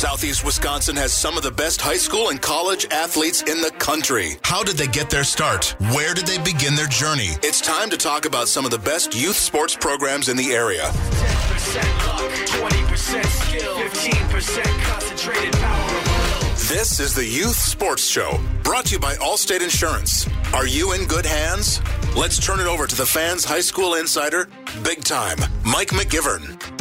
Southeast Wisconsin has some of the best high school and college athletes in the country. How did they get their start? Where did they begin their journey? It's time to talk about some of the best youth sports programs in the area. 10% luck, 20% skill, 15% concentrated power this is the Youth Sports Show, brought to you by Allstate Insurance. Are you in good hands? Let's turn it over to the fans' high school insider, big time, Mike McGivern.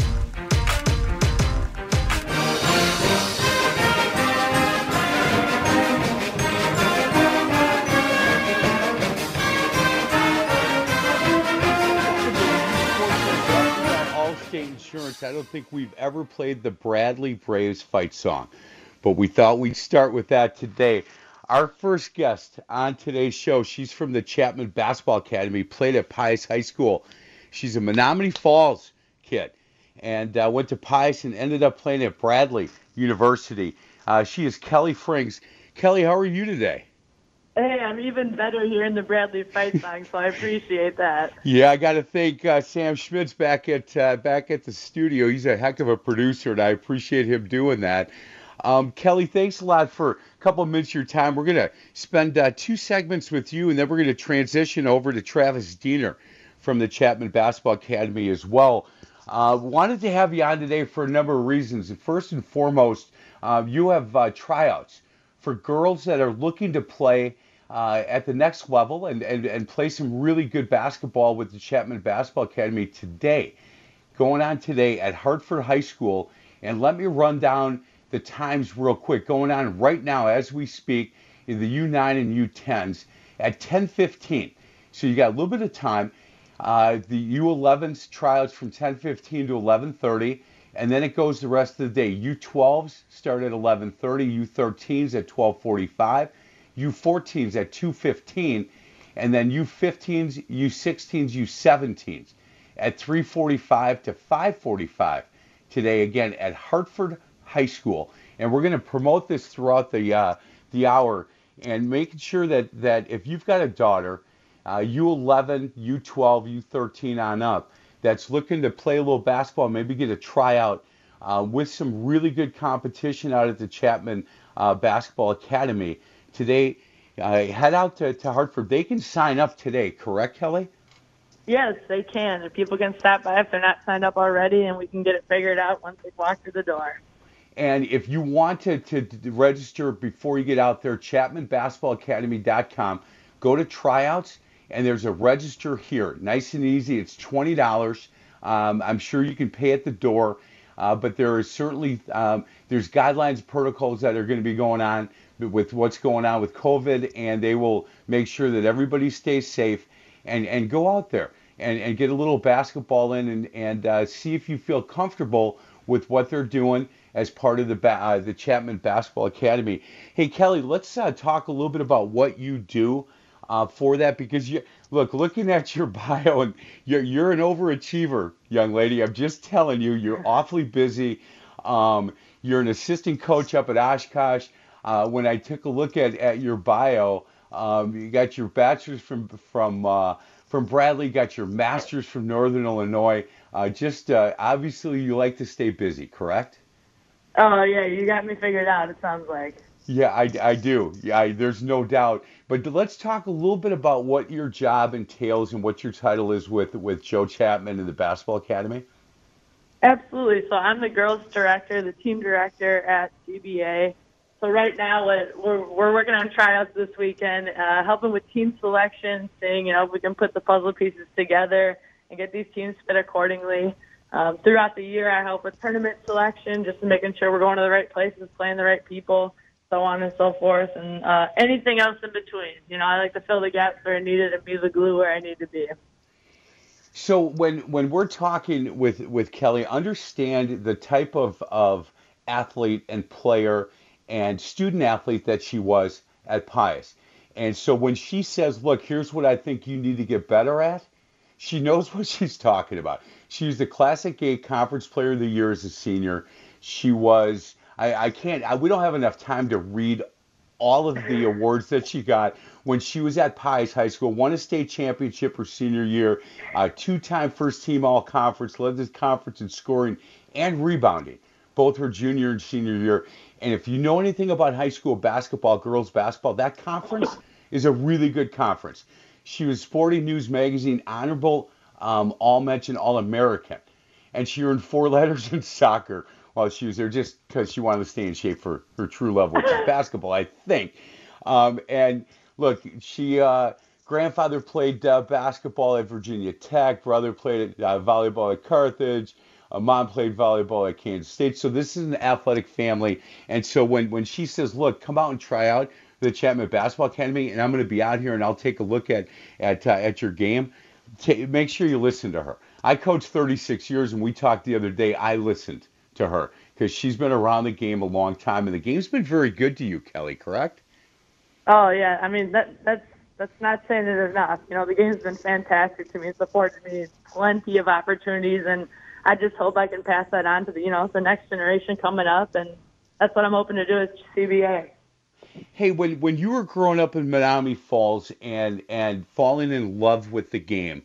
Allstate Insurance. I don't think we've ever played the Bradley Braves fight song but we thought we'd start with that today. Our first guest on today's show, she's from the Chapman Basketball Academy, played at Pius High School. She's a Menomonee Falls kid and uh, went to Pius and ended up playing at Bradley University. Uh, she is Kelly Frings. Kelly, how are you today? Hey, I'm even better hearing the Bradley fight song, so I appreciate that. Yeah, I got to thank uh, Sam Schmitz back at uh, back at the studio. He's a heck of a producer, and I appreciate him doing that. Um, Kelly, thanks a lot for a couple of minutes of your time. We're going to spend uh, two segments with you, and then we're going to transition over to Travis Diener from the Chapman Basketball Academy as well. Uh, wanted to have you on today for a number of reasons. First and foremost, uh, you have uh, tryouts for girls that are looking to play uh, at the next level and, and, and play some really good basketball with the Chapman Basketball Academy today. Going on today at Hartford High School. And let me run down the times real quick. Going on right now as we speak in the U9 and U10s at 10:15. So you got a little bit of time. Uh, the U11s trials from 10:15 to 11:30, and then it goes the rest of the day. U12s start at 11:30, U13s at 12:45, U14s at 2:15, and then U15s, U16s, U17s at 3:45 to 5:45 today again at Hartford High School, and we're going to promote this throughout the uh, the hour and making sure that that if you've got a daughter, uh, U11, U12, U13 on up, that's looking to play a little basketball, maybe get a tryout uh, with some really good competition out at the Chapman uh, Basketball Academy today. Uh, head out to, to Hartford. They can sign up today, correct, Kelly? Yes, they can. If people can stop by if they're not signed up already, and we can get it figured out once they walk through the door. And if you want to, to, to register before you get out there, ChapmanBasketballAcademy.com, go to tryouts, and there's a register here. Nice and easy. It's $20. Um, I'm sure you can pay at the door, uh, but there is certainly um, there's guidelines, protocols that are going to be going on with what's going on with COVID, and they will make sure that everybody stays safe and, and go out there and, and get a little basketball in and, and uh, see if you feel comfortable with what they're doing as part of the uh, the Chapman Basketball Academy. Hey Kelly, let's uh, talk a little bit about what you do uh, for that because you look looking at your bio and you're you're an overachiever, young lady. I'm just telling you, you're awfully busy. Um, you're an assistant coach up at Oshkosh. Uh, when I took a look at, at your bio, um, you got your bachelor's from from uh, from Bradley, got your master's from Northern Illinois. Uh, just obviously, you like to stay busy, correct? Oh yeah, you got me figured out. It sounds like. Yeah, I, I do. Yeah, I, there's no doubt. But let's talk a little bit about what your job entails and what your title is with with Joe Chapman and the Basketball Academy. Absolutely. So I'm the girls director, the team director at CBA. So right now we're we're working on tryouts this weekend, uh, helping with team selection, seeing you know if we can put the puzzle pieces together and get these teams fit accordingly. Um, throughout the year, I help with tournament selection, just making sure we're going to the right places, playing the right people, so on and so forth, and uh, anything else in between. You know, I like to fill the gaps where I need it and be the glue where I need to be. So when when we're talking with with Kelly, understand the type of of athlete and player and student athlete that she was at Pius. And so when she says, "Look, here's what I think you need to get better at," she knows what she's talking about. She was the Classic A Conference Player of the Year as a senior. She was, I, I can't, I, we don't have enough time to read all of the awards that she got when she was at Pius High School. Won a state championship her senior year, uh, two time first team all conference, led the conference in scoring and rebounding. both her junior and senior year. And if you know anything about high school basketball, girls basketball, that conference is a really good conference. She was Sporting News Magazine honorable um, All Mention All American, and she earned four letters in soccer while she was there, just because she wanted to stay in shape for her true love, which is basketball, I think. Um, and look, she uh, grandfather played uh, basketball at Virginia Tech, brother played uh, volleyball at Carthage. Uh, mom played volleyball at Kansas State. So this is an athletic family. And so when, when she says, look, come out and try out the Chapman Basketball Academy, and I'm going to be out here and I'll take a look at at uh, at your game. T- make sure you listen to her. I coached 36 years, and we talked the other day. I listened to her because she's been around the game a long time, and the game's been very good to you, Kelly. Correct? Oh yeah, I mean that that's that's not saying it enough. You know, the game's been fantastic to me. It's afforded me plenty of opportunities, and I just hope I can pass that on to the you know the next generation coming up, and that's what I'm hoping to do at CBA. Hey, when when you were growing up in Menomonee Falls and and falling in love with the game,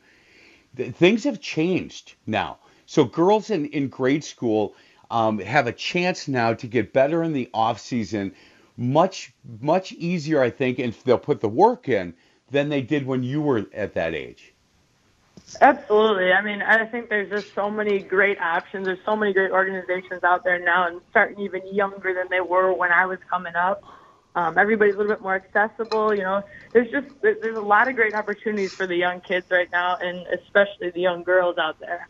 th- things have changed now. So girls in in grade school um, have a chance now to get better in the off season, much much easier, I think, and they'll put the work in than they did when you were at that age. Absolutely. I mean, I think there's just so many great options. There's so many great organizations out there now, and starting even younger than they were when I was coming up. Um, everybody's a little bit more accessible. You know, there's just there's a lot of great opportunities for the young kids right now, and especially the young girls out there.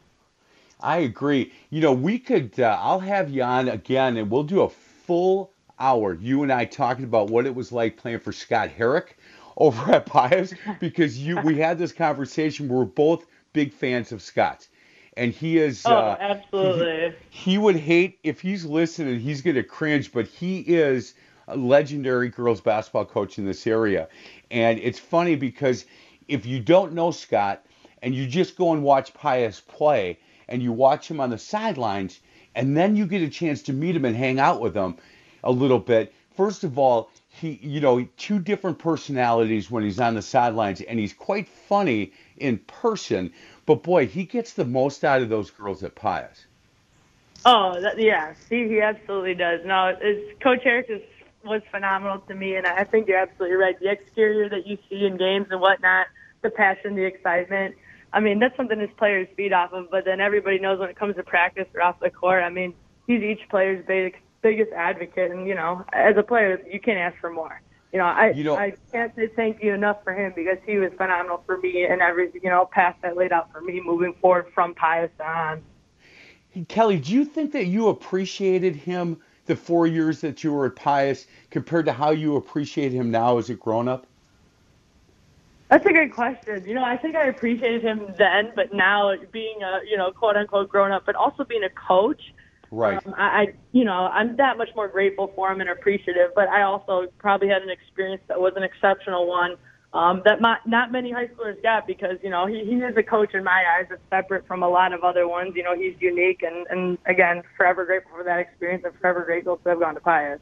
I agree. You know, we could. Uh, I'll have you on again, and we'll do a full hour. You and I talking about what it was like playing for Scott Herrick over at Pius, because you we had this conversation. We we're both big fans of Scott's, and he is. Oh, uh, absolutely. He, he would hate if he's listening. He's going to cringe, but he is a legendary girls basketball coach in this area, and it's funny because if you don't know Scott and you just go and watch Pius play and you watch him on the sidelines, and then you get a chance to meet him and hang out with him a little bit. First of all, he, you know, two different personalities when he's on the sidelines, and he's quite funny in person. But boy, he gets the most out of those girls at Pius. Oh, that, yeah, he, he absolutely does. No, it's, Coach Herrick is, was phenomenal to me, and I think you're absolutely right. The exterior that you see in games and whatnot, the passion, the excitement. I mean, that's something his players feed off of. But then everybody knows when it comes to practice or off the court. I mean, he's each player's big, biggest advocate, and you know, as a player, you can't ask for more. You know, I You know- I can't say thank you enough for him because he was phenomenal for me and every you know path that laid out for me moving forward from Pius on. Kelly, do you think that you appreciated him the four years that you were at Pius compared to how you appreciate him now as a grown up? That's a great question. You know, I think I appreciated him then, but now being a you know quote unquote grown up, but also being a coach, Right. um, I, I you know I'm that much more grateful for him and appreciative. But I also probably had an experience that was an exceptional one um, that my, not many high schoolers got because you know he, he is a coach in my eyes that's separate from a lot of other ones. You know, he's unique and and again forever grateful for that experience and forever grateful to have gone to Pius.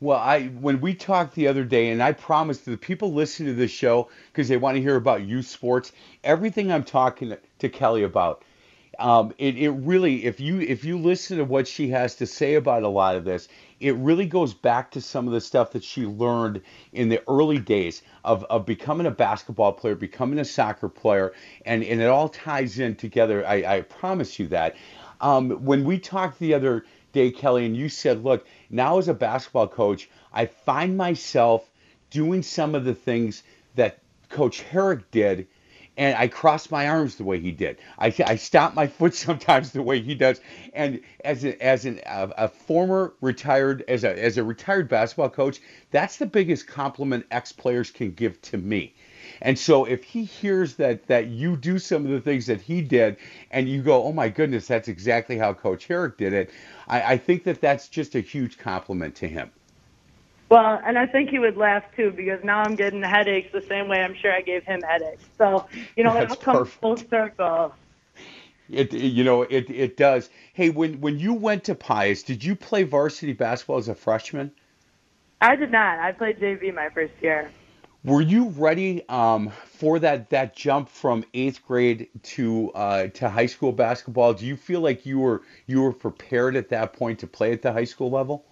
Well, I when we talked the other day, and I promised the people listening to this show because they want to hear about youth sports, everything I'm talking to Kelly about, um, it, it really, if you if you listen to what she has to say about a lot of this, it really goes back to some of the stuff that she learned in the early days of, of becoming a basketball player, becoming a soccer player, and, and it all ties in together. I, I promise you that. Um, when we talked the other day, Kelly, and you said, look, now as a basketball coach, I find myself doing some of the things that Coach Herrick did, and I cross my arms the way he did. I, I stomp my foot sometimes the way he does. And as a, as an, a, a former retired as a as a retired basketball coach, that's the biggest compliment ex players can give to me. And so if he hears that that you do some of the things that he did, and you go, oh my goodness, that's exactly how Coach Herrick did it, I, I think that that's just a huge compliment to him. Well, and I think he would laugh too because now I'm getting headaches the same way I'm sure I gave him headaches. So, you know, it That's comes perfect. full circle. It you know it it does. Hey, when when you went to Pius, did you play varsity basketball as a freshman? I did not. I played JV my first year. Were you ready um, for that that jump from eighth grade to uh, to high school basketball? Do you feel like you were you were prepared at that point to play at the high school level?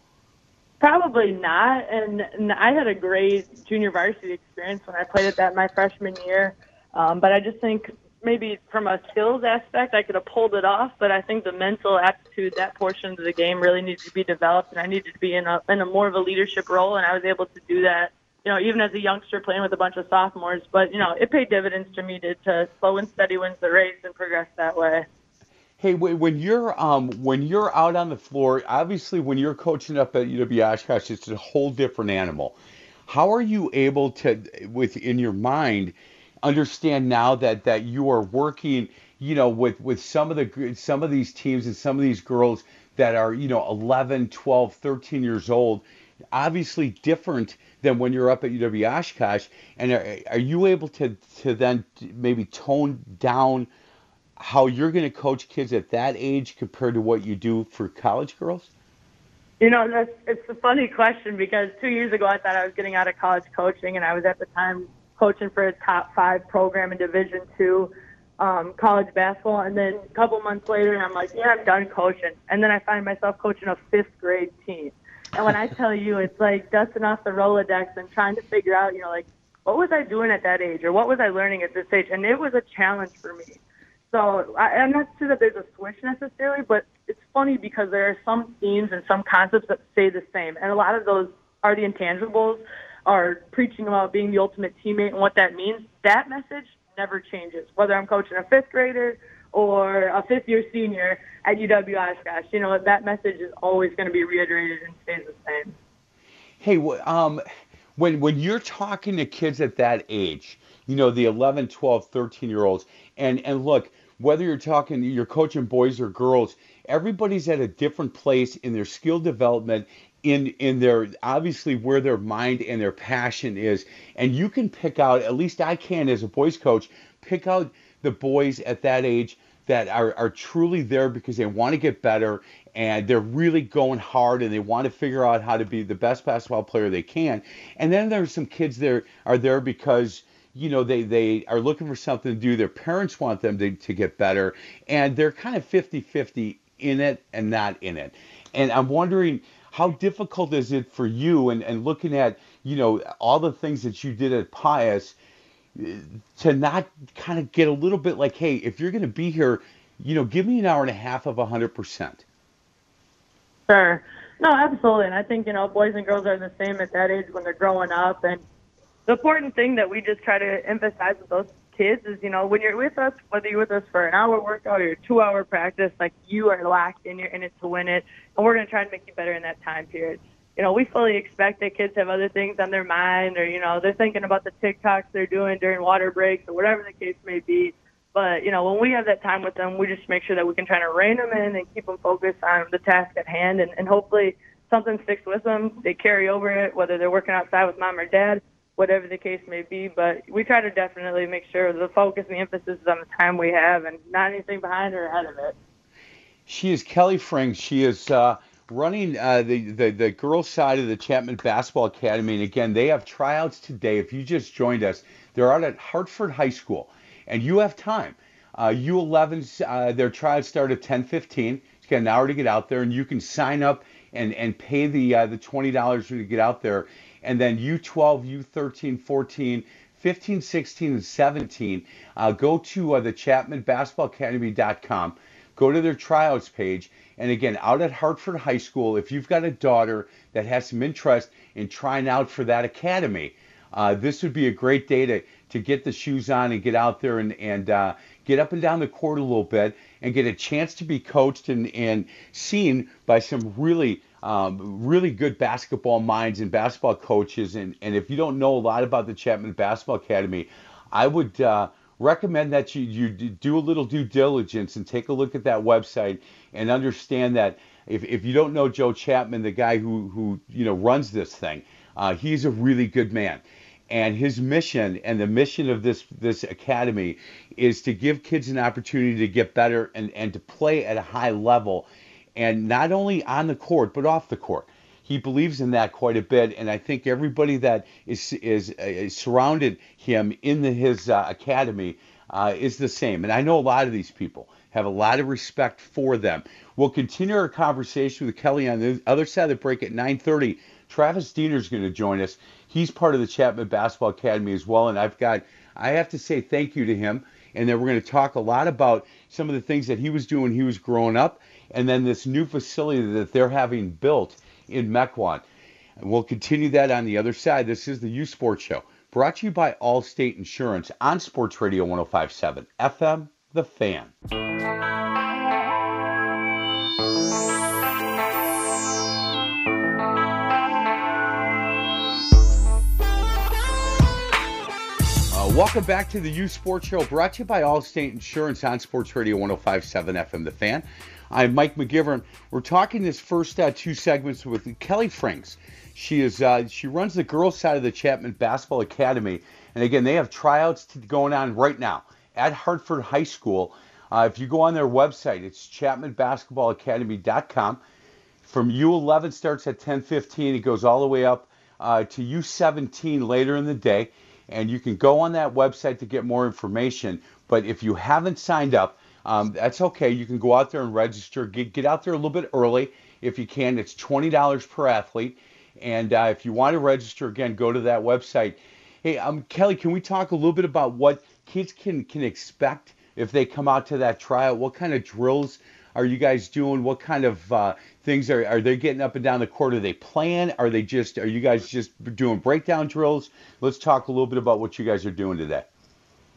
Probably not. And, and I had a great junior varsity experience when I played at that my freshman year. Um, but I just think maybe from a skills aspect, I could have pulled it off. But I think the mental aptitude, that portion of the game, really needed to be developed, and I needed to be in a in a more of a leadership role, and I was able to do that you know, even as a youngster playing with a bunch of sophomores. But, you know, it paid dividends to me to, to slow and steady wins the race and progress that way. Hey, when you're um, when you're out on the floor, obviously when you're coaching up at UW Oshkosh, it's a whole different animal. How are you able to, within your mind, understand now that that you are working, you know, with with some of the some of these teams and some of these girls that are, you know, 11, 12, 13 years old, obviously different than when you're up at UW Oshkosh. And are, are you able to to then maybe tone down how you're going to coach kids at that age compared to what you do for college girls? You know, that's, it's a funny question because two years ago I thought I was getting out of college coaching, and I was at the time coaching for a top five program in Division two um, college basketball. And then a couple months later, I'm like, yeah, I'm done coaching. And then I find myself coaching a fifth grade team. And when I tell you, it's like dusting off the Rolodex and trying to figure out, you know, like what was I doing at that age or what was I learning at this age? And it was a challenge for me. So I, I'm not sure that there's a switch necessarily, but it's funny because there are some themes and some concepts that stay the same. And a lot of those are the intangibles, are preaching about being the ultimate teammate and what that means. That message never changes, whether I'm coaching a fifth grader or a fifth year senior at UW Oshkosh. You know, that message is always going to be reiterated and stays the same. Hey, um, when when you're talking to kids at that age, you know, the 11, 12, 13 year olds, and and look, whether you're talking, you're coaching boys or girls, everybody's at a different place in their skill development in in their obviously where their mind and their passion is and you can pick out at least I can as a boys coach pick out the boys at that age that are, are truly there because they want to get better and they're really going hard and they want to figure out how to be the best basketball player they can. And then there's some kids that are there because you know they they are looking for something to do their parents want them to, to get better and they're kind of 50-50 in it and not in it and i'm wondering how difficult is it for you and, and looking at you know all the things that you did at pius to not kind of get a little bit like, hey, if you're going to be here, you know, give me an hour and a half of 100%. Sure. No, absolutely. And I think, you know, boys and girls are the same at that age when they're growing up. And the important thing that we just try to emphasize with those kids is, you know, when you're with us, whether you're with us for an hour workout or two hour practice, like you are locked in, you're in it to win it. And we're going to try and make you better in that time period you know, we fully expect that kids have other things on their mind or, you know, they're thinking about the TikToks they're doing during water breaks or whatever the case may be. But, you know, when we have that time with them, we just make sure that we can try to rein them in and keep them focused on the task at hand. And, and hopefully something sticks with them. They carry over it, whether they're working outside with mom or dad, whatever the case may be. But we try to definitely make sure the focus and the emphasis is on the time we have and not anything behind or ahead of it. She is Kelly Frank. She is, uh, running uh, the, the the girls side of the Chapman Basketball Academy. And again, they have tryouts today. If you just joined us, they're out at Hartford High School, and you have time. Uh, U11s, uh, their tryouts start at 10:15. It's got an hour to get out there, and you can sign up and and pay the uh, the twenty dollars to get out there. And then U12, U13, 14. 15, 16, and 17, uh, go to uh, the ChapmanBasketballAcademy.com, go to their tryouts page, and again, out at Hartford High School, if you've got a daughter that has some interest in trying out for that academy, uh, this would be a great day to, to get the shoes on and get out there and, and uh, get up and down the court a little bit and get a chance to be coached and, and seen by some really um, really good basketball minds and basketball coaches. And, and if you don't know a lot about the Chapman Basketball Academy, I would uh, recommend that you, you do a little due diligence and take a look at that website and understand that if, if you don't know Joe Chapman, the guy who, who you know runs this thing, uh, he's a really good man. And his mission and the mission of this this academy is to give kids an opportunity to get better and, and to play at a high level, and not only on the court but off the court. He believes in that quite a bit, and I think everybody that is is, is surrounded him in the, his uh, academy uh, is the same. And I know a lot of these people have a lot of respect for them. We'll continue our conversation with Kelly on the other side of the break at 9:30. Travis Diener is going to join us. He's part of the Chapman Basketball Academy as well, and I've got I have to say thank you to him. And then we're going to talk a lot about some of the things that he was doing he was growing up, and then this new facility that they're having built in Mequon. And we'll continue that on the other side. This is the Youth Sports Show, brought to you by Allstate Insurance on Sports Radio 1057 FM, The Fan. Uh, welcome back to the Youth Sports Show, brought to you by Allstate Insurance on Sports Radio 1057 FM, The Fan. I'm Mike McGivern. We're talking this first uh, two segments with Kelly Franks. She is uh, she runs the girls side of the Chapman Basketball Academy, and again they have tryouts going on right now at Hartford High School. Uh, if you go on their website, it's ChapmanBasketballAcademy.com. From U11 starts at 10:15. It goes all the way up uh, to U17 later in the day, and you can go on that website to get more information. But if you haven't signed up, um, that's okay. You can go out there and register. Get, get out there a little bit early if you can. It's $20 per athlete. And uh, if you want to register, again, go to that website. Hey, um, Kelly, can we talk a little bit about what kids can, can expect if they come out to that trial? What kind of drills are you guys doing? What kind of uh, things are, are they getting up and down the court? Are they playing? Are they just, are you guys just doing breakdown drills? Let's talk a little bit about what you guys are doing today.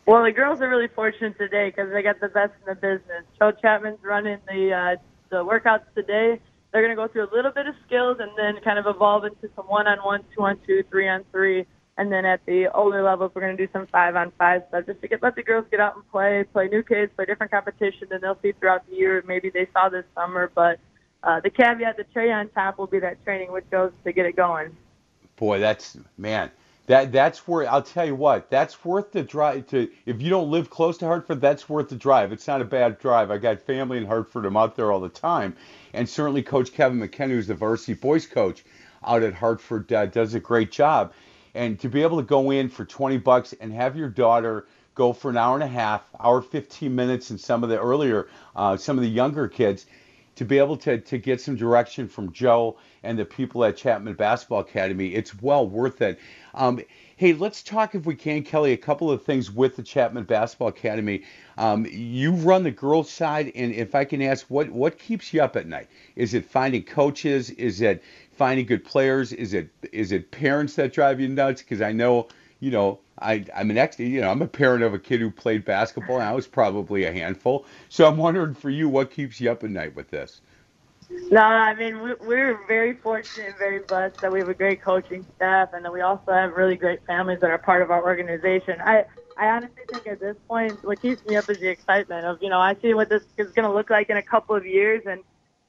Well, the girls are really fortunate today because they got the best in the business. Joe Chapman's running the uh, the workouts today. They're going to go through a little bit of skills and then kind of evolve into some one-on-one, two-on-two, three-on-three, and then at the older levels, we're going to do some five-on-five stuff just to get let the girls get out and play, play new kids, play different competition, and they'll see throughout the year. Maybe they saw this summer, but uh, the caveat, the cherry on top, will be that training with goes to get it going. Boy, that's man that that's where I'll tell you what that's worth the drive to if you don't live close to Hartford that's worth the drive. It's not a bad drive. I got family in Hartford. I'm out there all the time. And certainly Coach Kevin McKenna who's the varsity boys coach out at Hartford uh, does a great job. And to be able to go in for 20 bucks and have your daughter go for an hour and a half hour 15 minutes and some of the earlier uh, some of the younger kids to be able to, to get some direction from Joe and the people at Chapman Basketball Academy, it's well worth it. Um, hey, let's talk, if we can, Kelly, a couple of things with the Chapman Basketball Academy. Um, you run the girls' side, and if I can ask, what what keeps you up at night? Is it finding coaches? Is it finding good players? Is it is it parents that drive you nuts? Because I know, you know, I, I'm an ex, you know, I'm a parent of a kid who played basketball, and I was probably a handful. So I'm wondering for you, what keeps you up at night with this? No, I mean we're very fortunate and very blessed that we have a great coaching staff, and that we also have really great families that are part of our organization. I I honestly think at this point, what keeps me up is the excitement of you know I see what this is going to look like in a couple of years, and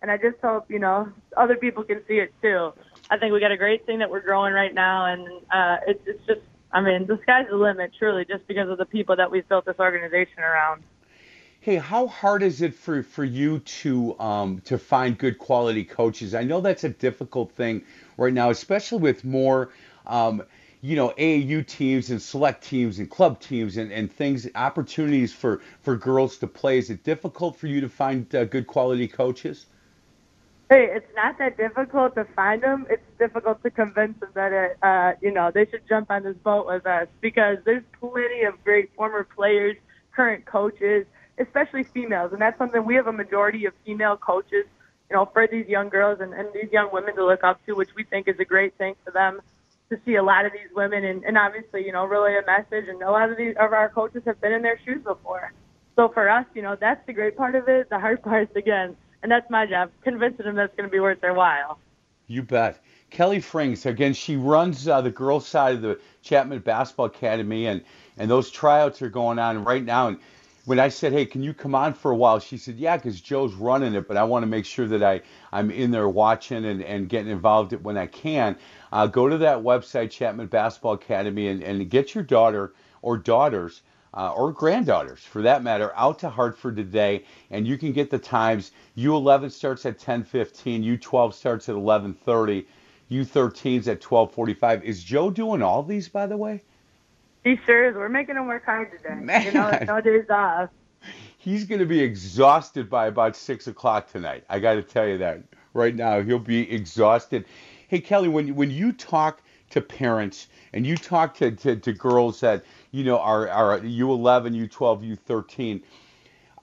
and I just hope you know other people can see it too. I think we got a great thing that we're growing right now, and uh, it's it's just I mean the sky's the limit, truly, just because of the people that we've built this organization around. Hey, how hard is it for, for you to um, to find good quality coaches? I know that's a difficult thing right now, especially with more, um, you know, AAU teams and select teams and club teams and, and things, opportunities for, for girls to play. Is it difficult for you to find uh, good quality coaches? Hey, it's not that difficult to find them. It's difficult to convince them that, it, uh, you know, they should jump on this boat with us because there's plenty of great former players, current coaches especially females. And that's something we have a majority of female coaches, you know, for these young girls and, and these young women to look up to, which we think is a great thing for them to see a lot of these women and, and obviously, you know, relay a message. And a lot of these of our coaches have been in their shoes before. So for us, you know, that's the great part of it. The hard part is again, and that's my job, convincing them that's going to be worth their while. You bet. Kelly Franks, again, she runs uh, the girls' side of the Chapman Basketball Academy, and, and those tryouts are going on right now. And when I said, "Hey, can you come on for a while?" She said, "Yeah, because Joe's running it, but I want to make sure that I I'm in there watching and, and getting involved when I can." Uh, go to that website, Chapman Basketball Academy, and, and get your daughter or daughters uh, or granddaughters, for that matter, out to Hartford today, and you can get the times. U11 starts at 10:15, U12 starts at 11:30. U13s at 12:45. Is Joe doing all these, by the way? He sure is. We're making him work hard today. Man. You know, no days off. He's going to be exhausted by about six o'clock tonight. I got to tell you that right now. He'll be exhausted. Hey, Kelly, when when you talk to parents and you talk to, to, to girls that you know are are U11, U12, U13,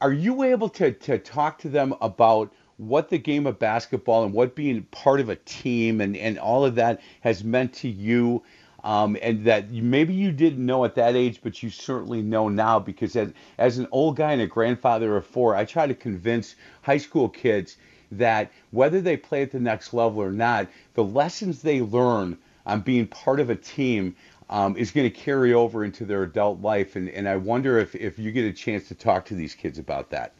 are you able to to talk to them about what the game of basketball and what being part of a team and, and all of that has meant to you um, and that maybe you didn't know at that age, but you certainly know now because as, as an old guy and a grandfather of four, I try to convince high school kids that whether they play at the next level or not, the lessons they learn on being part of a team um, is going to carry over into their adult life. And, and I wonder if, if you get a chance to talk to these kids about that.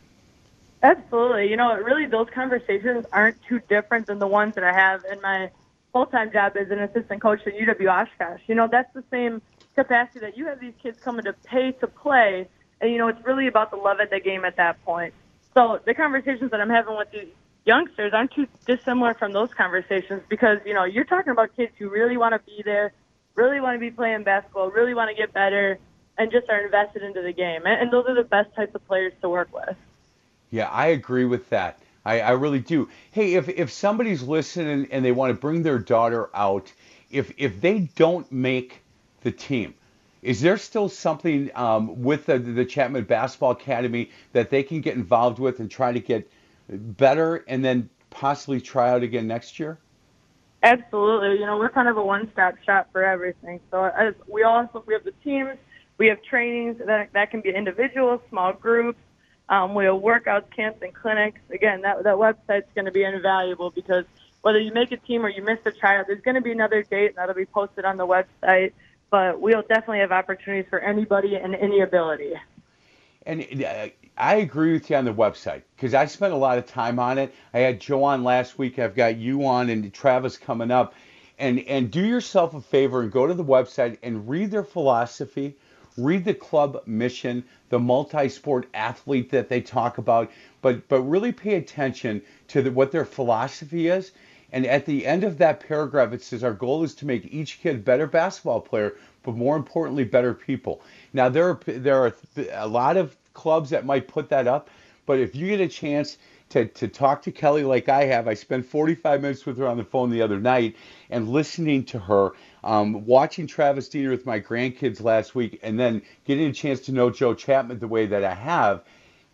Absolutely. You know, really, those conversations aren't too different than the ones that I have in my full-time job as an assistant coach at UW Oshkosh. You know, that's the same capacity that you have these kids coming to pay to play, and you know, it's really about the love of the game at that point. So the conversations that I'm having with these youngsters aren't too dissimilar from those conversations because you know you're talking about kids who really want to be there, really want to be playing basketball, really want to get better, and just are invested into the game. And, those are the best types of players to work with. Yeah, I agree with that. I, I really do. Hey, if, if somebody's listening and they want to bring their daughter out, if if they don't make the team, is there still something um, with the, the Chapman Basketball Academy that they can get involved with and try to get better and then possibly try out again next year? Absolutely. You know, we're kind of a one-stop shop for everything. So as we also we have the teams, we have trainings that that can be individual, small groups. Um, we have workouts, camps, and clinics. Again, that that website's going to be invaluable because whether you make a team or you miss a tryout, there's going to be another date and that'll be posted on the website. But we'll definitely have opportunities for anybody and any ability. And uh, I agree with you on the website because I spent a lot of time on it. I had Joe on last week. I've got you on and Travis coming up. And and do yourself a favor and go to the website and read their philosophy, read the club mission, the multi-sport athlete that they talk about, but but really pay attention to the, what their philosophy is. And at the end of that paragraph, it says our goal is to make each kid better basketball player, but more importantly, better people. Now there are there are a lot of clubs that might put that up, but if you get a chance to, to talk to Kelly like I have. I spent 45 minutes with her on the phone the other night and listening to her, um, watching Travis Diener with my grandkids last week, and then getting a chance to know Joe Chapman the way that I have.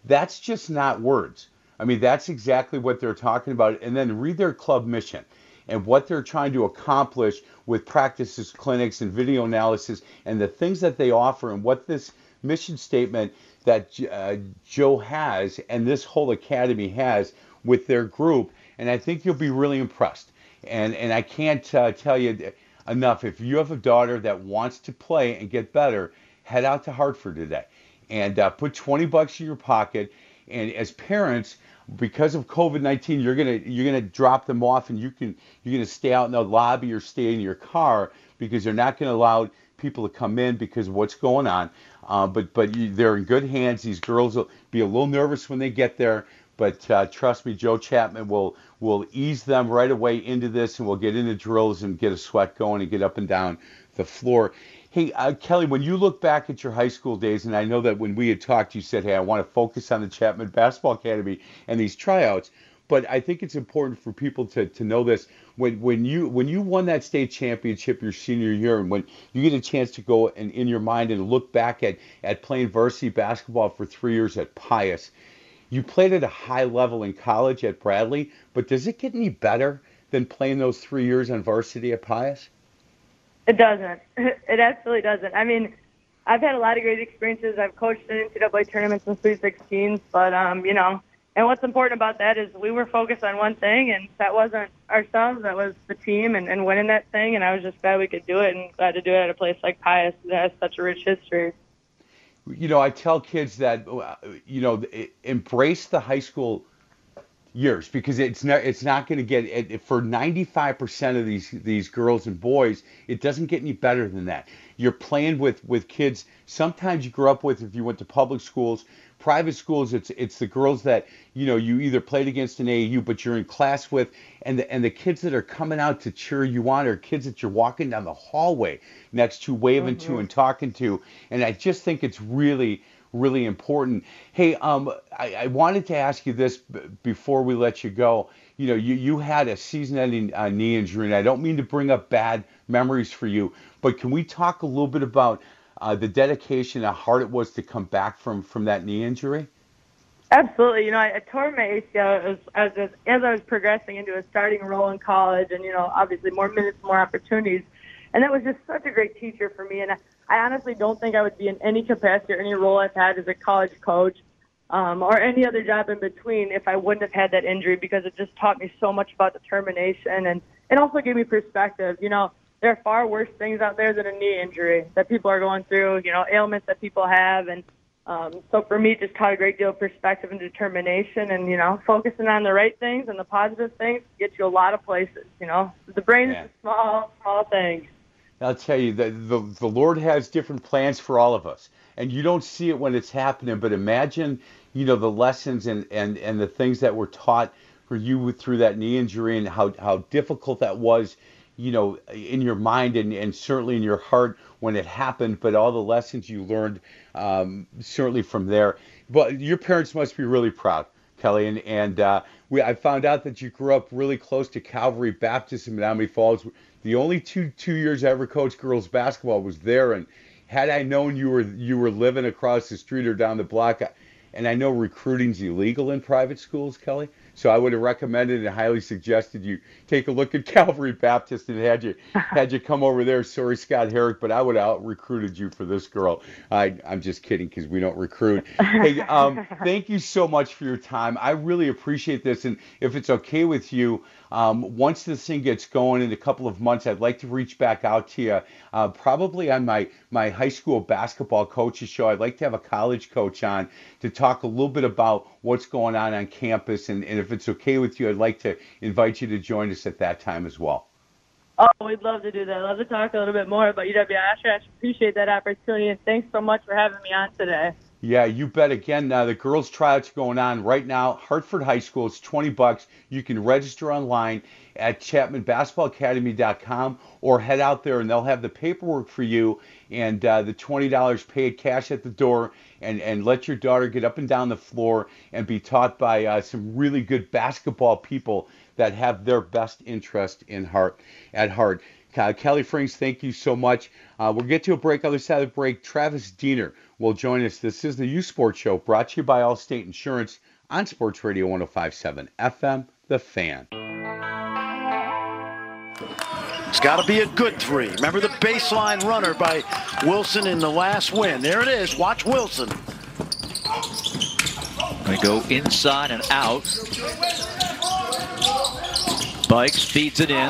That's just not words. I mean, that's exactly what they're talking about. And then read their club mission and what they're trying to accomplish with practices, clinics, and video analysis, and the things that they offer, and what this mission statement that uh, Joe has and this whole academy has with their group, and I think you'll be really impressed. And and I can't uh, tell you enough. If you have a daughter that wants to play and get better, head out to Hartford today, and uh, put 20 bucks in your pocket. And as parents, because of COVID-19, you're gonna you're gonna drop them off, and you can you're gonna stay out in the lobby or stay in your car because they're not gonna allow people to come in because of what's going on. Uh, but but you, they're in good hands. These girls will be a little nervous when they get there, but uh, trust me, Joe Chapman will will ease them right away into this, and we'll get into drills and get a sweat going and get up and down the floor. Hey, uh, Kelly, when you look back at your high school days, and I know that when we had talked, you said, "Hey, I want to focus on the Chapman Basketball Academy and these tryouts." But I think it's important for people to, to know this. When when you when you won that state championship your senior year, and when you get a chance to go and in your mind and look back at at playing varsity basketball for three years at Pius, you played at a high level in college at Bradley. But does it get any better than playing those three years on varsity at Pius? It doesn't. It absolutely doesn't. I mean, I've had a lot of great experiences. I've coached in NCAA tournaments and Sweet 16s, but um, you know, and what's important about that is we were focused on one thing, and that wasn't ourselves. That was the team and, and winning that thing. And I was just glad we could do it, and glad to do it at a place like Pius that has such a rich history. You know, I tell kids that uh, you know embrace the high school years because it's not it's not going to get it, for 95% of these these girls and boys it doesn't get any better than that you're playing with with kids sometimes you grew up with if you went to public schools private schools, it's it's the girls that you know you either played against in AAU, but you're in class with, and the and the kids that are coming out to cheer you on are kids that you're walking down the hallway next to, waving mm-hmm. to, and talking to, and I just think it's really really important. Hey, um, I, I wanted to ask you this b- before we let you go. You know, you, you had a season-ending uh, knee injury, and I don't mean to bring up bad memories for you, but can we talk a little bit about uh, the dedication, how hard it was to come back from from that knee injury? Absolutely. You know, I, I tore my ACL as, as as I was progressing into a starting role in college, and you know, obviously more minutes, more opportunities, and that was just such a great teacher for me. And I, I honestly don't think I would be in any capacity or any role I've had as a college coach um, or any other job in between if I wouldn't have had that injury because it just taught me so much about determination and and also gave me perspective. You know, there are far worse things out there than a knee injury that people are going through, you know, ailments that people have. And um, so for me, just taught a great deal of perspective and determination and, you know, focusing on the right things and the positive things gets you a lot of places, you know. The brain yeah. is a small, small thing. I'll tell you that the, the Lord has different plans for all of us. And you don't see it when it's happening, but imagine, you know, the lessons and, and, and the things that were taught for you through that knee injury and how, how difficult that was, you know, in your mind and, and certainly in your heart when it happened, but all the lessons you learned um, certainly from there. But your parents must be really proud, Kelly. And, and uh, we, I found out that you grew up really close to Calvary Baptist in Menomonee Falls the only two two years I ever coached girls basketball was there, and had I known you were you were living across the street or down the block, and I know recruiting's illegal in private schools, Kelly. So I would have recommended and highly suggested you take a look at Calvary Baptist and had you had you come over there. Sorry, Scott Herrick, but I would have out recruited you for this girl. I, I'm just kidding because we don't recruit. Hey, um, thank you so much for your time. I really appreciate this, and if it's okay with you, um, once this thing gets going in a couple of months, I'd like to reach back out to you, uh, probably on my, my high school basketball coaches show. I'd like to have a college coach on to talk a little bit about what's going on on campus. And, and if it's okay with you, I'd like to invite you to join us at that time as well. Oh, we'd love to do that. I'd love to talk a little bit more about UW Oshkosh. Appreciate that opportunity, and thanks so much for having me on today. Yeah, you bet. Again, uh, the girls' tryouts going on right now. Hartford High School. It's 20 bucks. You can register online at ChapmanBasketballAcademy.com or head out there and they'll have the paperwork for you and uh, the $20 paid cash at the door and, and let your daughter get up and down the floor and be taught by uh, some really good basketball people that have their best interest in heart at heart. Uh, Kelly Frings, thank you so much. Uh, we'll get to a break. Other side of the break, Travis Diener will join us. This is the Youth Sports Show brought to you by Allstate Insurance on Sports Radio 1057 FM, The Fan. It's got to be a good three. Remember the baseline runner by Wilson in the last win. There it is. Watch Wilson. Going to go inside and out. Buycks feeds it in.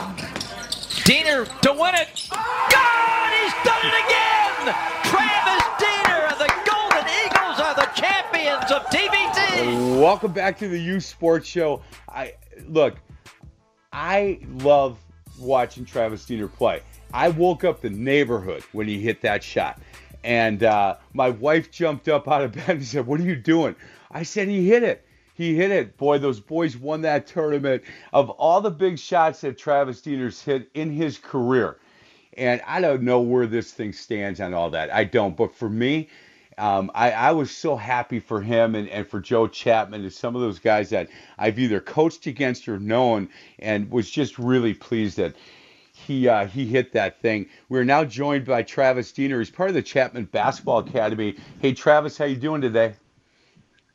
Diener to win it. God, he's done it again. Travis Diener, the Golden Eagles are the champions of TBT. Welcome back to the Youth Sports Show. I look, I love watching Travis Diener play. I woke up the neighborhood when he hit that shot. And uh, my wife jumped up out of bed and said, What are you doing? I said, He hit it he hit it. Boy, those boys won that tournament. Of all the big shots that Travis Diener's hit in his career, and I don't know where this thing stands on all that. I don't. But for me, um, I, I, was so happy for him and, and for Joe Chapman and some of those guys that I've either coached against or known, and was just really pleased that he uh, he hit that thing. We're now joined by Travis Diener. He's part of the Chapman Basketball Academy. Hey, Travis, how you doing today?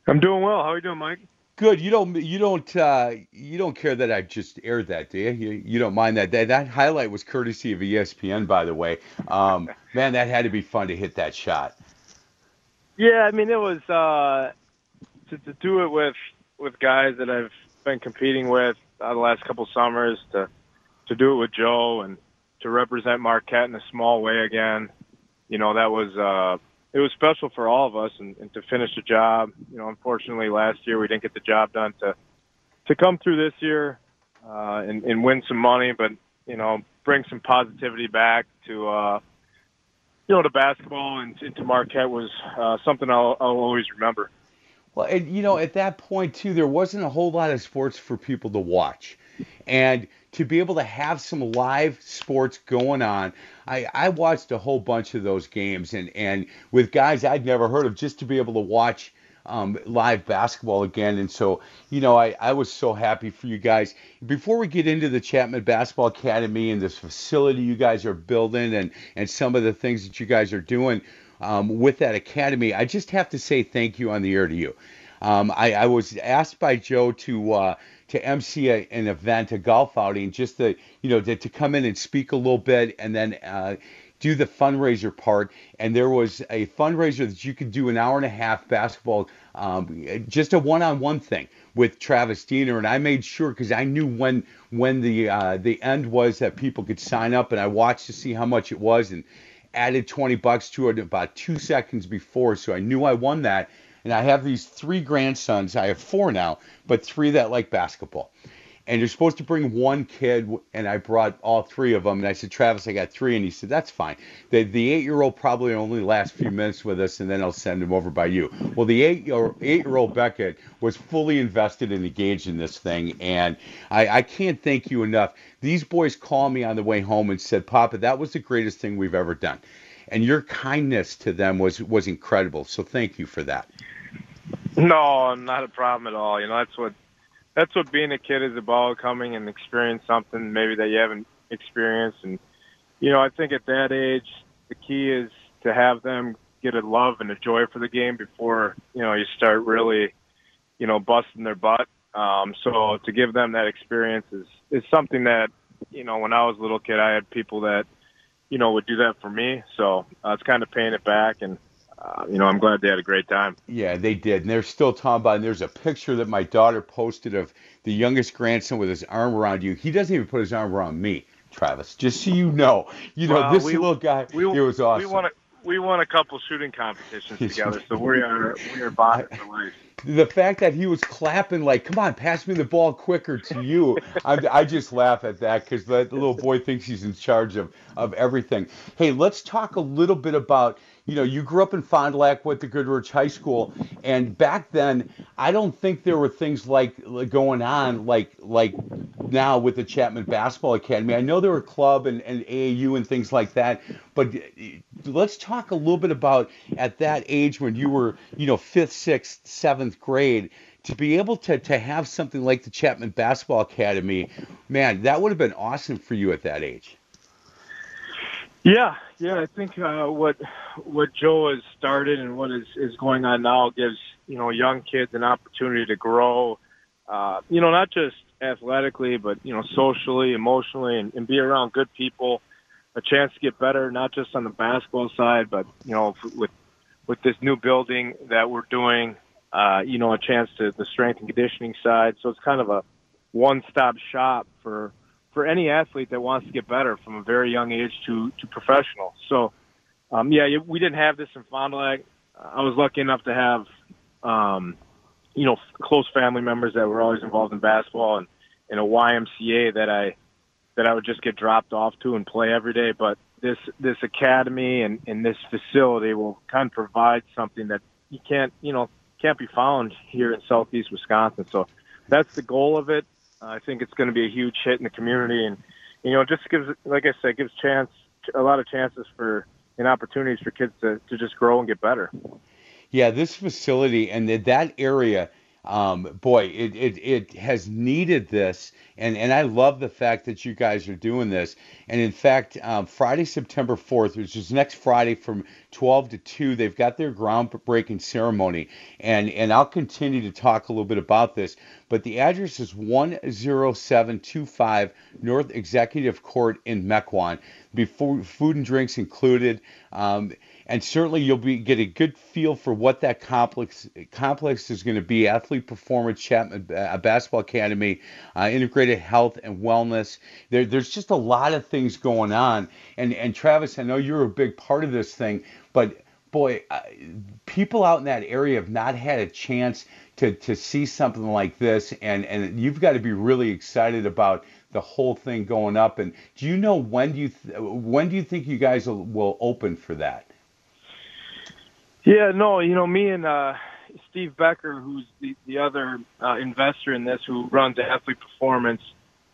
I'm doing well. How are you doing, Mike? Good. You don't you don't uh, you don't care that I just aired that, do you? You, you don't mind that. that that highlight was courtesy of ESPN, by the way. Um, man, that had to be fun to hit that shot. Yeah, I mean it was uh, to, to do it with with guys that I've been competing with uh, the last couple summers to to do it with Joe and to represent Marquette in a small way again. You know that was uh, it was special for all of us and, and to finish the job. You know, unfortunately last year we didn't get the job done to to come through this year uh, and, and win some money, but you know, bring some positivity back to uh, you know to basketball and, and to Marquette was uh, something I'll, I'll always remember. Well, and you know, at that point too, there wasn't a whole lot of sports for people to watch, and to be able to have some live sports going on, I, I watched a whole bunch of those games, and and with guys I'd never heard of, just to be able to watch um, live basketball again. And so, you know, I, I was so happy for you guys. Before we get into the Chapman Basketball Academy and this facility you guys are building and, and some of the things that you guys are doing um, with that academy, I just have to say thank you on the air to you. Um, I, I, was asked by Joe to uh, to MC a, an event, a golf outing, just to you know to, to, come in and speak a little bit, and then uh, do the fundraiser part. And there was a fundraiser that you could do an hour and a half basketball, um, just a one-on-one thing with Travis Diener. And I made sure because I knew when when the uh, the end was that people could sign up, and I watched to see how much it was and added 20 bucks to it about two seconds before, so I knew I won that. And I have these three grandsons. I have four now, but three that like basketball. And you're supposed to bring one kid and i brought all three of them and i said travis i got three. And he said that's fine. The, the eight year old probably only last a few minutes with us and then i'll send him over by you. Well the eight or eight year old beckett was fully invested and engaged in this thing and I, I can't thank you enough. These boys called me on the way home and said papa that was the greatest thing we've ever done. And your kindness to them was was incredible. So thank you for that no not a problem at all. You know that's what that's what being a kid is about coming and experience something maybe that you haven't experienced. And you know i think at that age the key is to have them get a love and a joy for the game before you know you start really you know busting their butt. Um so to give them that experience is is something that you know when i was a little kid i had people that you know would do that for me. So uh, it's kind of paying it back and uh, you know, I'm glad they had a great time. Yeah, they did. And they're still talking about, and there's a picture that my daughter posted of the youngest grandson with his arm around you. He doesn't even put his arm around me, Travis, just so you know. You know, well, this we, little guy, we, it was awesome. We won, a, we won a couple shooting competitions together, so we are, we are bonded for life the fact that he was clapping like, "Come on, pass me the ball quicker" to you, I, I just laugh at that because the, the little boy thinks he's in charge of of everything. Hey, let's talk a little bit about you know, you grew up in Fond du Lac, went to Goodrich High School, and back then, I don't think there were things like, going on like like now with the Chapman Basketball Academy. I know there were club and, and AAU and things like that, but eh, let's talk a little bit about at that age when you were, you know, fifth, sixth, seventh grade to be able to to have something like the Chapman Basketball Academy, man, that would have been awesome for you at that age. Yeah, yeah, I think uh, what what Joe has started and what is is going on now gives you know young kids an opportunity to grow. Uh, you know, not just athletically, but you know, socially, emotionally, and, and be around good people. A chance to get better, not just on the basketball side, but you know, with with this new building that we're doing, uh, you know, a chance to the strength and conditioning side. So it's kind of a one-stop shop for for any athlete that wants to get better from a very young age to to professional. So, um, yeah, we didn't have this in Fond du Lac. I was lucky enough to have, um, you know, close family members that were always involved in basketball and in a YMCA that I that I would just get dropped off to and play every day. But this this academy and, and this facility will kind of provide something that you can't you know can't be found here in southeast Wisconsin. So that's the goal of it. Uh, I think it's going to be a huge hit in the community, and you know, it just gives, like I said, gives chance a lot of chances for and opportunities for kids to to just grow and get better. Yeah, this facility and that area um, boy, it, it, it has needed this. And, and I love the fact that you guys are doing this. And in fact, um, Friday, September 4th, which is next Friday from 12 to 2, they've got their groundbreaking ceremony. And, and I'll continue to talk a little bit about this. But the address is 10725 North Executive Court in Mequon. Before food and drinks included. Um, and certainly you'll be get a good feel for what that complex complex is going to be. Athlete Performance Chapman uh, Basketball Academy, uh, integrated health and wellness. There, there's just a lot of things going on. And and Travis, I know you're a big part of this thing, but boy, uh, people out in that area have not had a chance to to see something like this, and and you've got to be really excited about the whole thing going up. And do you know when do you th- when do you think you guys will, will open for that? Yeah, no, you know, me and uh, Steve Becker, who's the the other uh, investor in this, who runs Athlete Performance,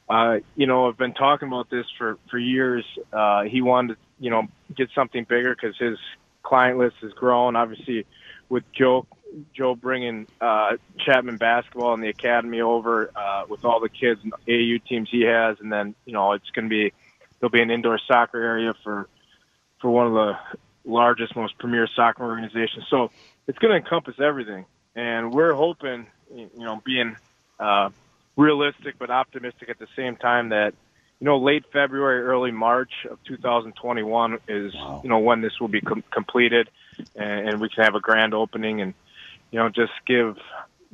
uh, you know, have been talking about this for for years. Uh, he wanted to, you know, get something bigger because his client list has grown. Obviously, with Joe Joe bringing uh, Chapman basketball and the academy over uh, with all the kids and AAU teams he has, and then you know it's going to be there'll be an indoor soccer area for for one of the largest, most premier soccer organization. So it's going to encompass everything, and we're hoping, you know, being uh, realistic but optimistic at the same time that you know late February, early March of 2021 is wow. you know when this will be com- completed, and, and we can have a grand opening and you know, just give,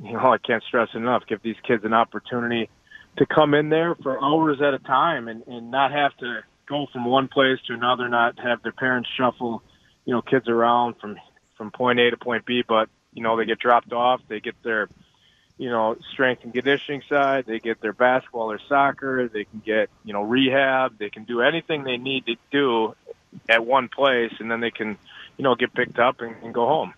you know, I can't stress enough, give these kids an opportunity to come in there for hours at a time and, and not have to go from one place to another, not have their parents shuffle, you know, kids around from, from point A to point B, but, you know, they get dropped off, they get their, you know, strength and conditioning side, they get their basketball or soccer, they can get, you know, rehab, they can do anything they need to do at one place and then they can, you know, get picked up and, and go home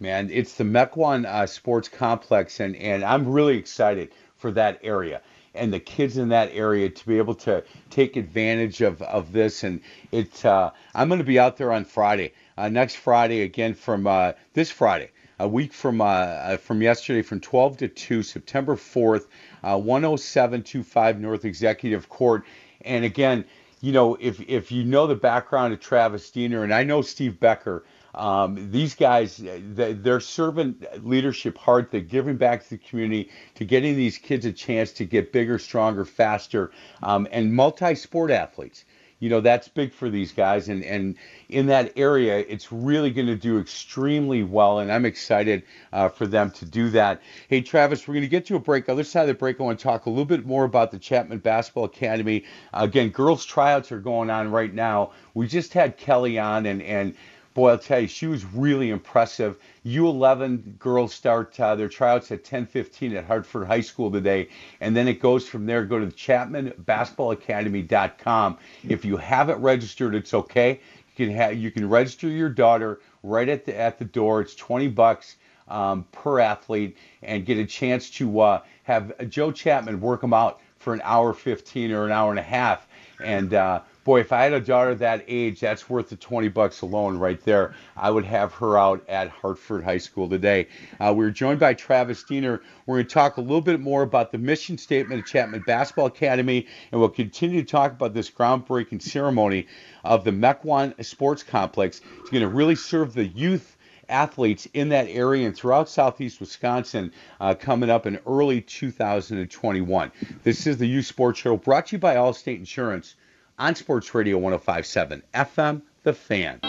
man. It's the Mequon uh, Sports Complex, and, and I'm really excited for that area and the kids in that area to be able to take advantage of, of this. And it, uh, I'm going to be out there on Friday, uh, next Friday again from uh, this Friday, a week from uh, uh, from yesterday, from 12 to 2, September 4th, 10725 North Executive Court. And again, you know, if if you know the background of Travis Diener, and I know Steve Becker. Um, these guys, they, their servant leadership heart, they're giving back to the community, to getting these kids a chance to get bigger, stronger, faster, um, and multi-sport athletes. You know that's big for these guys, and and in that area, it's really going to do extremely well, and I'm excited uh, for them to do that. Hey, Travis, we're going to get to a break. Other side of the break, I want to talk a little bit more about the Chapman Basketball Academy. again, girls tryouts are going on right now. We just had Kelly on, and and boy, I'll tell you, she was really impressive. U11 girls start uh, their tryouts at 10:15 at Hartford High School today, and then it goes from there. Go to ChapmanBasketballAcademy.com. If you haven't registered, it's okay. You can have you can register your daughter right at the at the door. It's 20 bucks. Um, per athlete and get a chance to uh, have Joe Chapman work them out for an hour 15 or an hour and a half. And uh, boy, if I had a daughter that age, that's worth the 20 bucks alone right there. I would have her out at Hartford High School today. Uh, we're joined by Travis Diener. We're going to talk a little bit more about the mission statement of Chapman Basketball Academy, and we'll continue to talk about this groundbreaking ceremony of the Mequon Sports Complex. It's going to really serve the youth athletes in that area and throughout southeast Wisconsin uh, coming up in early 2021. This is the Youth Sports Show brought to you by Allstate Insurance on Sports Radio 1057 FM, The Fan.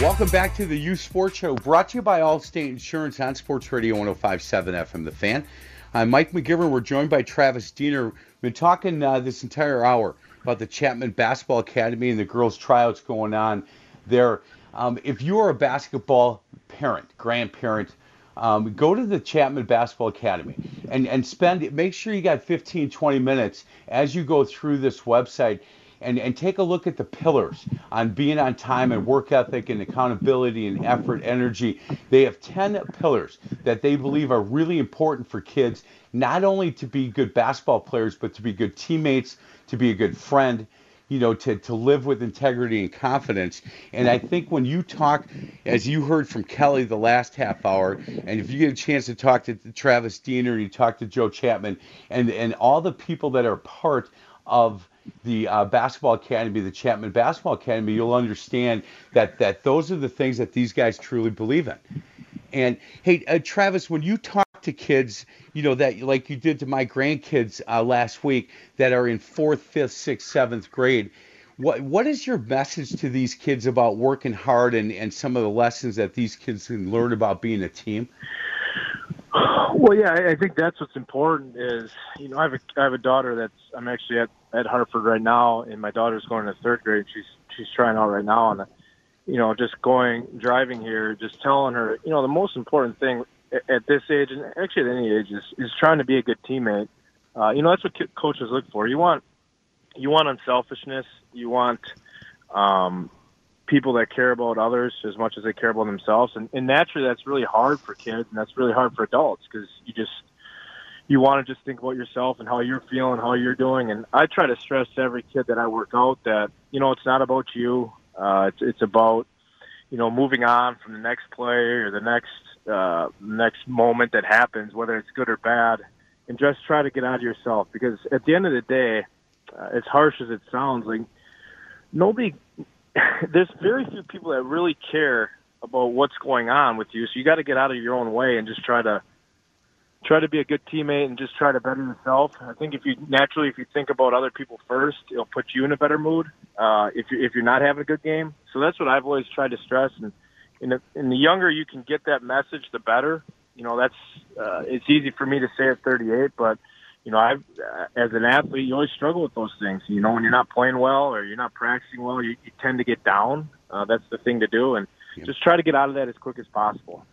Welcome back to the Youth Sports Show, brought to you by Allstate Insurance on Sports Radio 1057 FM, The Fan. I'm Mike McGivern. We're joined by Travis Diener. We've been talking uh, this entire hour about the Chapman Basketball Academy and the girls' tryouts going on there. Um, if you are a basketball parent, grandparent, um, go to the Chapman Basketball Academy and, and spend, make sure you got 15, 20 minutes as you go through this website and, and take a look at the pillars on being on time and work ethic and accountability and effort, energy. They have 10 pillars that they believe are really important for kids, not only to be good basketball players, but to be good teammates, to be a good friend, you know, to, to live with integrity and confidence. And I think when you talk, as you heard from Kelly the last half hour, and if you get a chance to talk to Travis Diener and you talk to Joe Chapman and, and all the people that are part of the uh, basketball academy, the Chapman Basketball Academy, you'll understand that that those are the things that these guys truly believe in. And hey, uh, Travis, when you talk to kids, you know, that like you did to my grandkids uh, last week that are in fourth, fifth, sixth, seventh grade. What what is your message to these kids about working hard and, and some of the lessons that these kids can learn about being a team? Well, yeah, I think that's what's important. Is you know, I have a I have a daughter that's I'm actually at at Hartford right now, and my daughter's going to third grade. She's she's trying out right now, and you know, just going driving here, just telling her, you know, the most important thing at this age, and actually at any age, is, is trying to be a good teammate. Uh, you know, that's what coaches look for. You want you want unselfishness. You want um, people that care about others as much as they care about themselves. And, and naturally, that's really hard for kids, and that's really hard for adults because you just you want to just think about yourself and how you're feeling, how you're doing. And I try to stress to every kid that I work out that you know it's not about you. Uh, it's it's about you know moving on from the next play or the next uh, next moment that happens, whether it's good or bad, and just try to get out of yourself because at the end of the day, uh, as harsh as it sounds, like nobody there's very few people that really care about what's going on with you. So you got to get out of your own way and just try to try to be a good teammate and just try to better yourself. I think if you naturally if you think about other people first, it'll put you in a better mood. Uh, if you if you're not having a good game, so that's what I've always tried to stress. And in the, in the younger you can get that message, the better. You know, that's uh, it's easy for me to say at 38, but you know, I uh, as an athlete, you always struggle with those things. You know, when you're not playing well or you're not practicing well, you, you tend to get down. Uh, that's the thing to do, and yeah. just try to get out of that as quick as possible.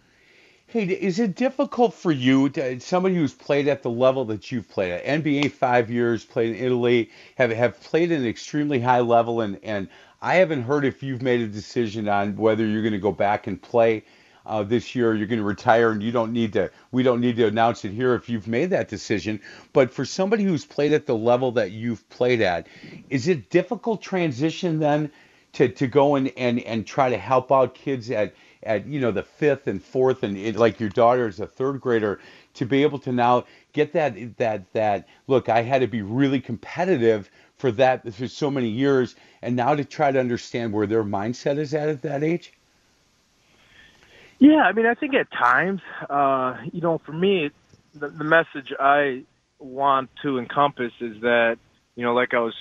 Hey, is it difficult for you, to, somebody who's played at the level that you've played at, NBA five years, played in Italy, have have played at an extremely high level, and and I haven't heard if you've made a decision on whether you're going to go back and play uh, this year you're going to retire and you don't need to we don't need to announce it here if you've made that decision. But for somebody who's played at the level that you've played at is it difficult transition then to, to go and, and, and try to help out kids at at you know the fifth and fourth and it, like your daughter is a third grader to be able to now get that that that look I had to be really competitive for that for so many years and now to try to understand where their mindset is at at that age yeah, I mean, I think at times, uh, you know, for me, the, the message I want to encompass is that, you know, like I was,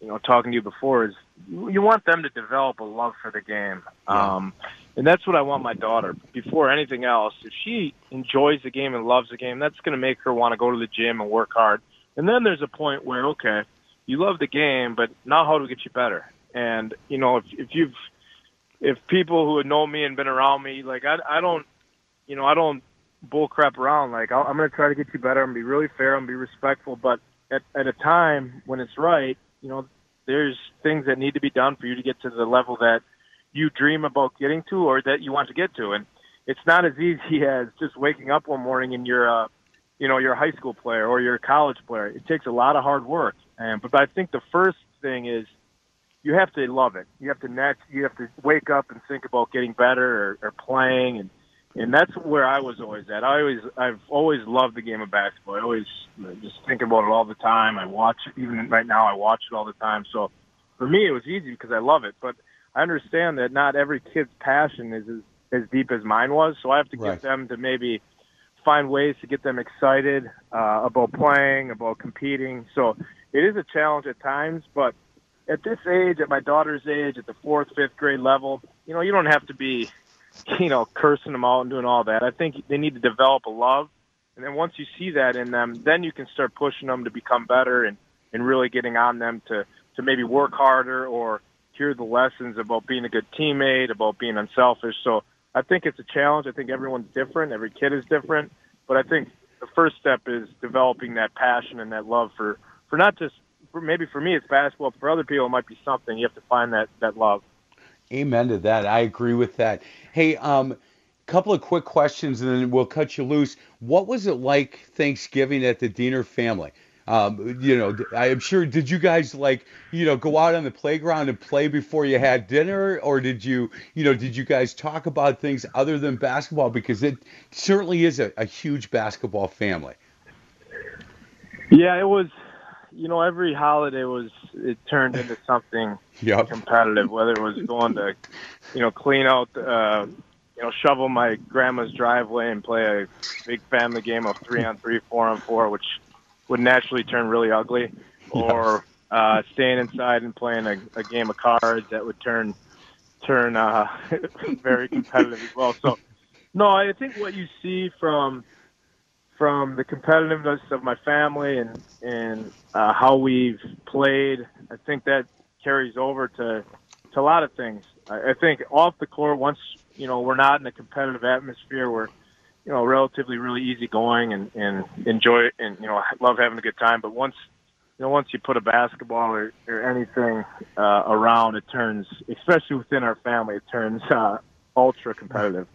you know, talking to you before, is you want them to develop a love for the game. Yeah. Um, and that's what I want my daughter. Before anything else, if she enjoys the game and loves the game, that's going to make her want to go to the gym and work hard. And then there's a point where, okay, you love the game, but now how to get you better? And you know, if if you've if people who know me and been around me, like I, I don't, you know, I don't bull crap around. Like i am going to try to get you better and be really fair and be respectful. But at, at a time when it's right, you know, there's things that need to be done for you to get to the level that you dream about getting to or that you want to get to. And it's not as easy as just waking up one morning and you're a, you know, you're a high school player or you're a college player. It takes a lot of hard work. And but I think the first thing is you have to love it. You have to net. You have to wake up and think about getting better or, or playing, and and that's where I was always at. I always, I've always loved the game of basketball. I always just think about it all the time. I watch it, even right now. I watch it all the time. So for me, it was easy because I love it. But I understand that not every kid's passion is as, as deep as mine was. So I have to right. get them to maybe find ways to get them excited uh, about playing, about competing. So it is a challenge at times, but at this age, at my daughter's age, at the fourth, fifth grade level, you know, you don't have to be, you know, cursing them out and doing all that. I think they need to develop a love, and then once you see that in them, then you can start pushing them to become better and and really getting on them to to maybe work harder or hear the lessons about being a good teammate, about being unselfish. So I think it's a challenge. I think everyone's different. Every kid is different, but I think the first step is developing that passion and that love for for not just for maybe for me it's basketball. But for other people, it might be something. You have to find that that love. Amen to that. I agree with that. Hey, um, couple of quick questions, and then we'll cut you loose. What was it like Thanksgiving at the Diener family? Um, you know, I'm sure. Did you guys like, you know, go out on the playground and play before you had dinner, or did you, you know, did you guys talk about things other than basketball? Because it certainly is a, a huge basketball family. Yeah, it was you know, every holiday was it turned into something yep. competitive. Whether it was going to, you know, clean out, uh, you know, shovel my grandma's driveway and play a big family game of three on three, four on four, which would naturally turn really ugly, or uh, staying inside and playing a, a game of cards that would turn turn uh, very competitive as well. So, no, I think what you see from from the competitiveness of my family and and uh, how we've played. I think that carries over to to a lot of things. I, I think off the court, once you know we're not in a competitive atmosphere, we're you know relatively really easy going and and enjoy it and you know love having a good time. But once you know, once you put a basketball or, or anything uh, around, it turns, especially within our family, it turns uh, ultra competitive.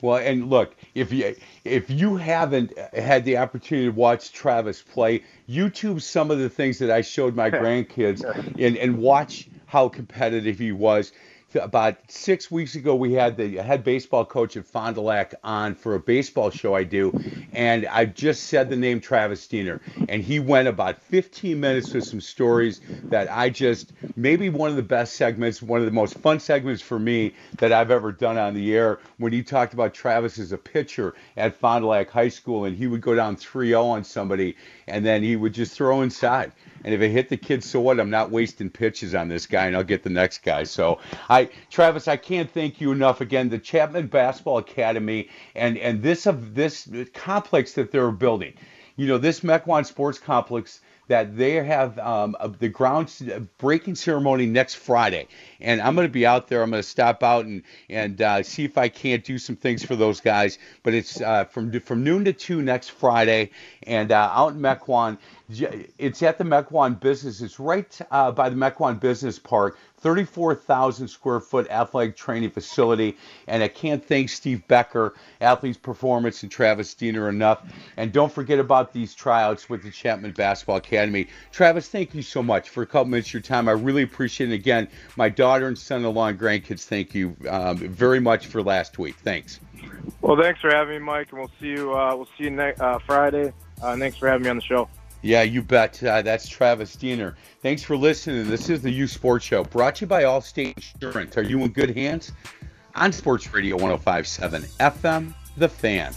Well, and look, if you if you haven't had the opportunity to watch Travis play, YouTube some of the things that I showed my grandkids and and watch how competitive he was about six weeks ago, we had the head baseball coach at Fond du Lac on for a baseball show I do, and I just said the name Travis Diener, and he went about 15 minutes with some stories that I just maybe one of the best segments, one of the most fun segments for me that I've ever done on the air. When he talked about Travis as a pitcher at Fond du Lac High School, and he would go down 3-0 on somebody, and then he would just throw inside. And if it hit the kid, so what? I'm not wasting pitches on this guy, and I'll get the next guy. So I, Travis, I can't thank you enough. Again, the Chapman Basketball Academy and and this of this complex that they're building. You know, this Mequon Sports Complex that they have um, the ground breaking ceremony next Friday, and I'm going to be out there. I'm going to stop out and and uh, see if I can't do some things for those guys. But it's uh, from from noon to two next Friday, and uh, out in Mequon. It's at the Mequon Business. It's right uh, by the Mequon Business Park. 34,000 square foot athletic training facility. And I can't thank Steve Becker, Athletes Performance, and Travis Diener enough. And don't forget about these tryouts with the Chapman Basketball Academy. Travis, thank you so much for a couple minutes of your time. I really appreciate it. Again, my daughter and son-in-law and grandkids, thank you um, very much for last week. Thanks. Well, thanks for having me, Mike, and we'll see you. Uh, we'll see you next uh, Friday. Uh, thanks for having me on the show. Yeah, you bet. Uh, that's Travis Diener. Thanks for listening. This is the Youth Sports Show brought to you by Allstate Insurance. Are you in good hands? On Sports Radio 1057 FM, The Fan.